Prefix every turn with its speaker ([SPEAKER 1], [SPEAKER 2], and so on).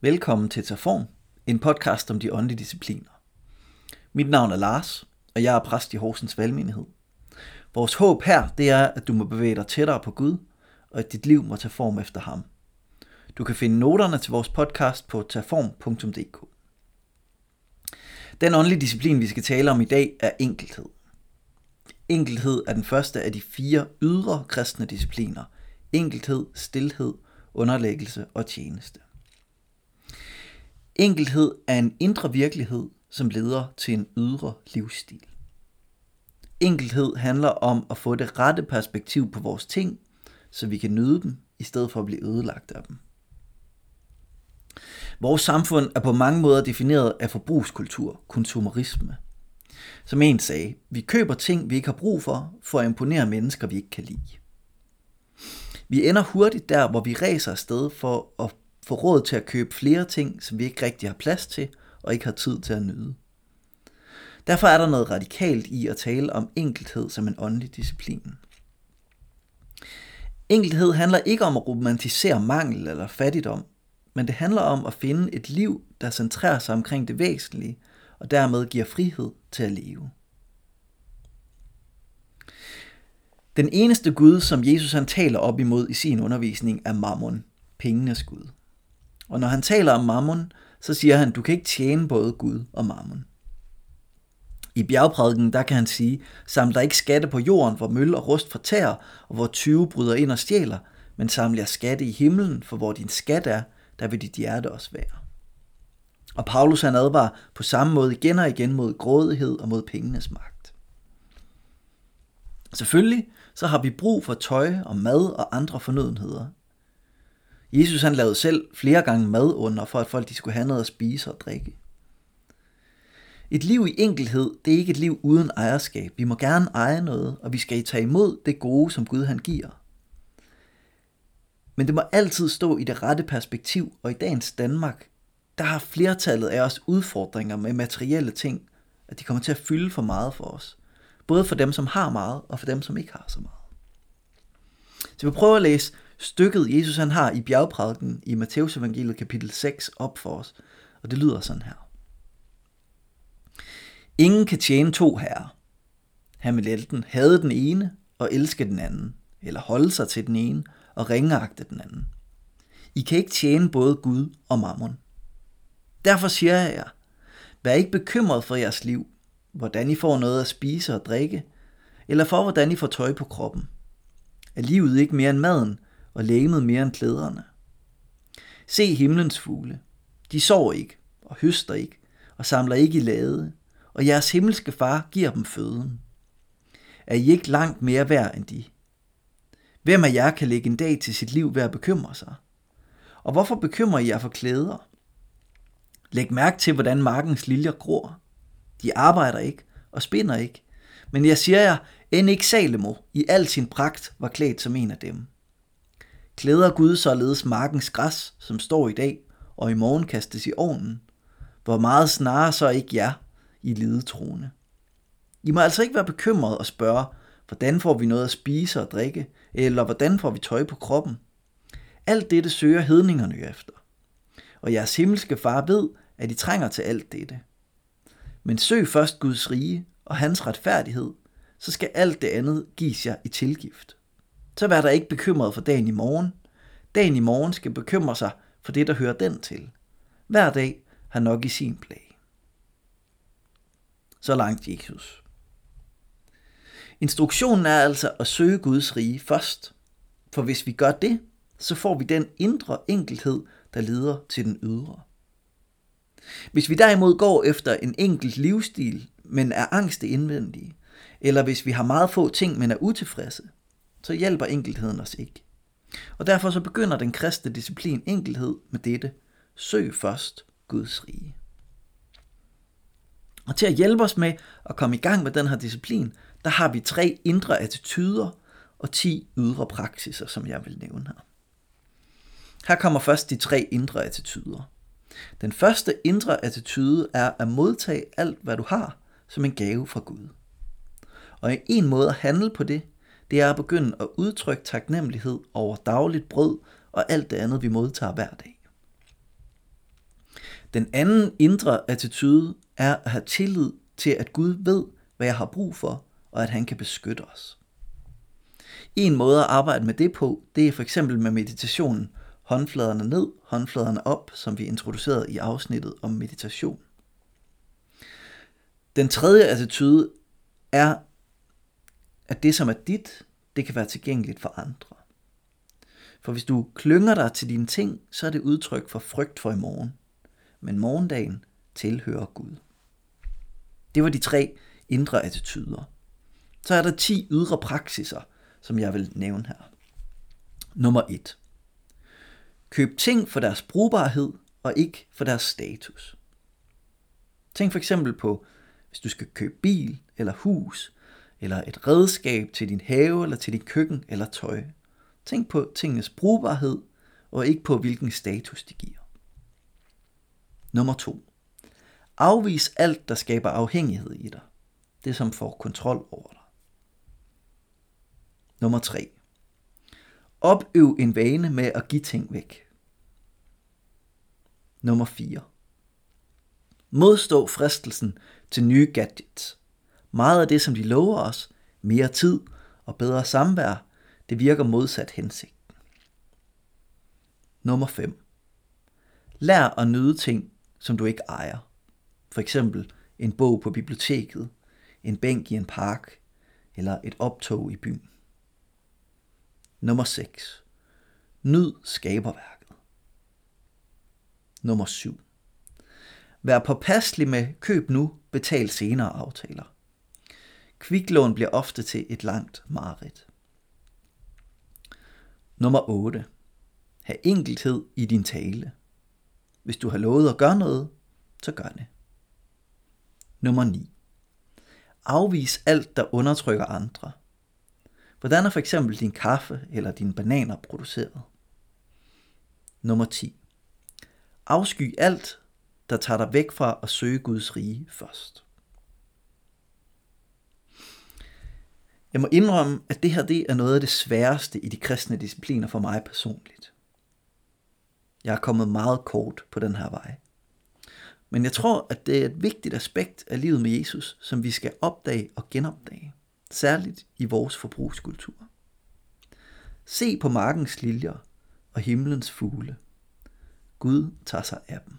[SPEAKER 1] Velkommen til Terform, en podcast om de åndelige discipliner. Mit navn er Lars, og jeg er præst i Horsens Valgmenighed. Vores håb her, det er, at du må bevæge dig tættere på Gud, og at dit liv må tage form efter ham. Du kan finde noterne til vores podcast på taform.dk. Den åndelige disciplin, vi skal tale om i dag, er enkelhed. Enkelhed er den første af de fire ydre kristne discipliner. Enkelhed, stilhed, underlæggelse og tjeneste. Enkelhed er en indre virkelighed, som leder til en ydre livsstil. Enkelhed handler om at få det rette perspektiv på vores ting, så vi kan nyde dem, i stedet for at blive ødelagt af dem. Vores samfund er på mange måder defineret af forbrugskultur, konsumerisme. Som en sagde, vi køber ting, vi ikke har brug for, for at imponere mennesker, vi ikke kan lide. Vi ender hurtigt der, hvor vi ræser afsted for at få råd til at købe flere ting, som vi ikke rigtig har plads til og ikke har tid til at nyde. Derfor er der noget radikalt i at tale om enkelhed som en åndelig disciplin. Enkelhed handler ikke om at romantisere mangel eller fattigdom, men det handler om at finde et liv, der centrerer sig omkring det væsentlige, og dermed giver frihed til at leve. Den eneste Gud, som Jesus han taler op imod i sin undervisning, er mammon, pengenes Gud. Og når han taler om mammon, så siger han, du kan ikke tjene både Gud og mammon. I bjergprædiken, der kan han sige, saml dig ikke skatte på jorden, hvor møl og rust fortærer, og hvor 20 bryder ind og stjæler, men saml jer skatte i himlen, for hvor din skat er, der vil dit hjerte også være. Og Paulus han advarer på samme måde igen og igen mod grådighed og mod pengenes magt. Selvfølgelig så har vi brug for tøj og mad og andre fornødenheder. Jesus han lavede selv flere gange mad under, for at folk de skulle have noget at spise og drikke. Et liv i enkelhed, det er ikke et liv uden ejerskab. Vi må gerne eje noget, og vi skal tage imod det gode, som Gud han giver. Men det må altid stå i det rette perspektiv, og i dagens Danmark, der har flertallet af os udfordringer med materielle ting, at de kommer til at fylde for meget for os. Både for dem, som har meget, og for dem, som ikke har så meget. Så vi prøver at læse stykket, Jesus han har i bjergprædiken i Matteus evangeliet kapitel 6 op for os. Og det lyder sådan her. Ingen kan tjene to herrer. Han vil enten hade den ene og elske den anden, eller holde sig til den ene og ringeagte den anden. I kan ikke tjene både Gud og mammon. Derfor siger jeg jer, vær ikke bekymret for jeres liv, hvordan I får noget at spise og drikke, eller for hvordan I får tøj på kroppen. Er livet ikke mere end maden, og lægemet mere end klæderne? Se himlens fugle. De sover ikke, og høster ikke, og samler ikke i lade, og jeres himmelske far giver dem føden. Er I ikke langt mere værd end de? Hvem af jer kan lægge en dag til sit liv ved at bekymre sig? Og hvorfor bekymrer I jer for klæder? Læg mærke til, hvordan markens liljer gror. De arbejder ikke og spinder ikke. Men jeg siger jer, end ikke Salomo i al sin pragt var klædt som en af dem. Klæder Gud således markens græs, som står i dag, og i morgen kastes i ovnen. Hvor meget snarere så ikke jer, i lidetroende. I må altså ikke være bekymret og spørge, hvordan får vi noget at spise og drikke, eller hvordan får vi tøj på kroppen. Alt dette søger hedningerne efter. Og jeres himmelske far ved, at I trænger til alt dette. Men søg først Guds rige og hans retfærdighed, så skal alt det andet gives jer i tilgift. Så vær der ikke bekymret for dagen i morgen. Dagen i morgen skal bekymre sig for det, der hører den til. Hver dag har nok i sin plan. Så langt Jesus. Instruktionen er altså at søge Guds rige først. For hvis vi gør det, så får vi den indre enkelhed, der leder til den ydre. Hvis vi derimod går efter en enkelt livsstil, men er angste indvendige, eller hvis vi har meget få ting, men er utilfredse, så hjælper enkelheden os ikke. Og derfor så begynder den kristne disciplin enkelhed med dette. Søg først Guds rige. Og til at hjælpe os med at komme i gang med den her disciplin, der har vi tre indre attityder og ti ydre praksiser, som jeg vil nævne her. Her kommer først de tre indre attityder. Den første indre attitude er at modtage alt, hvad du har, som en gave fra Gud. Og en måde at handle på det, det er at begynde at udtrykke taknemmelighed over dagligt brød og alt det andet, vi modtager hver dag. Den anden indre attitude er at have tillid til, at Gud ved, hvad jeg har brug for, og at han kan beskytte os. En måde at arbejde med det på, det er for eksempel med meditationen håndfladerne ned, håndfladerne op, som vi introducerede i afsnittet om meditation. Den tredje attitude er, at det som er dit, det kan være tilgængeligt for andre. For hvis du klynger dig til dine ting, så er det udtryk for frygt for i morgen. Men morgendagen tilhører Gud. Det var de tre indre attityder. Så er der 10 ydre praksiser, som jeg vil nævne her. Nummer 1. Køb ting for deres brugbarhed og ikke for deres status. Tænk for eksempel på, hvis du skal købe bil eller hus, eller et redskab til din have eller til dit køkken eller tøj. Tænk på tingenes brugbarhed og ikke på hvilken status de giver. Nummer 2. Afvis alt, der skaber afhængighed i dig. Det som får kontrol over dig. Nummer 3. Opøv en vane med at give ting væk. Nummer 4. Modstå fristelsen til nye gadgets. Meget af det, som de lover os, mere tid og bedre samvær, det virker modsat hensigten. Nummer 5. Lær at nyde ting, som du ikke ejer. For eksempel en bog på biblioteket, en bænk i en park eller et optog i byen. Nummer 6. Nyd skaberværket. Nummer 7. Vær påpasselig med køb nu, betal senere aftaler. Kviklån bliver ofte til et langt mareridt. Nummer 8. Ha' enkelhed i din tale. Hvis du har lovet at gøre noget, så gør det. Nummer 9. Afvis alt, der undertrykker andre. Hvordan er for eksempel din kaffe eller dine bananer produceret? Nummer 10. Afsky alt, der tager dig væk fra at søge Guds rige først. Jeg må indrømme, at det her det er noget af det sværeste i de kristne discipliner for mig personligt. Jeg er kommet meget kort på den her vej. Men jeg tror, at det er et vigtigt aspekt af livet med Jesus, som vi skal opdage og genopdage, særligt i vores forbrugskultur. Se på markens liljer og himlens fugle. Gud tager sig af dem.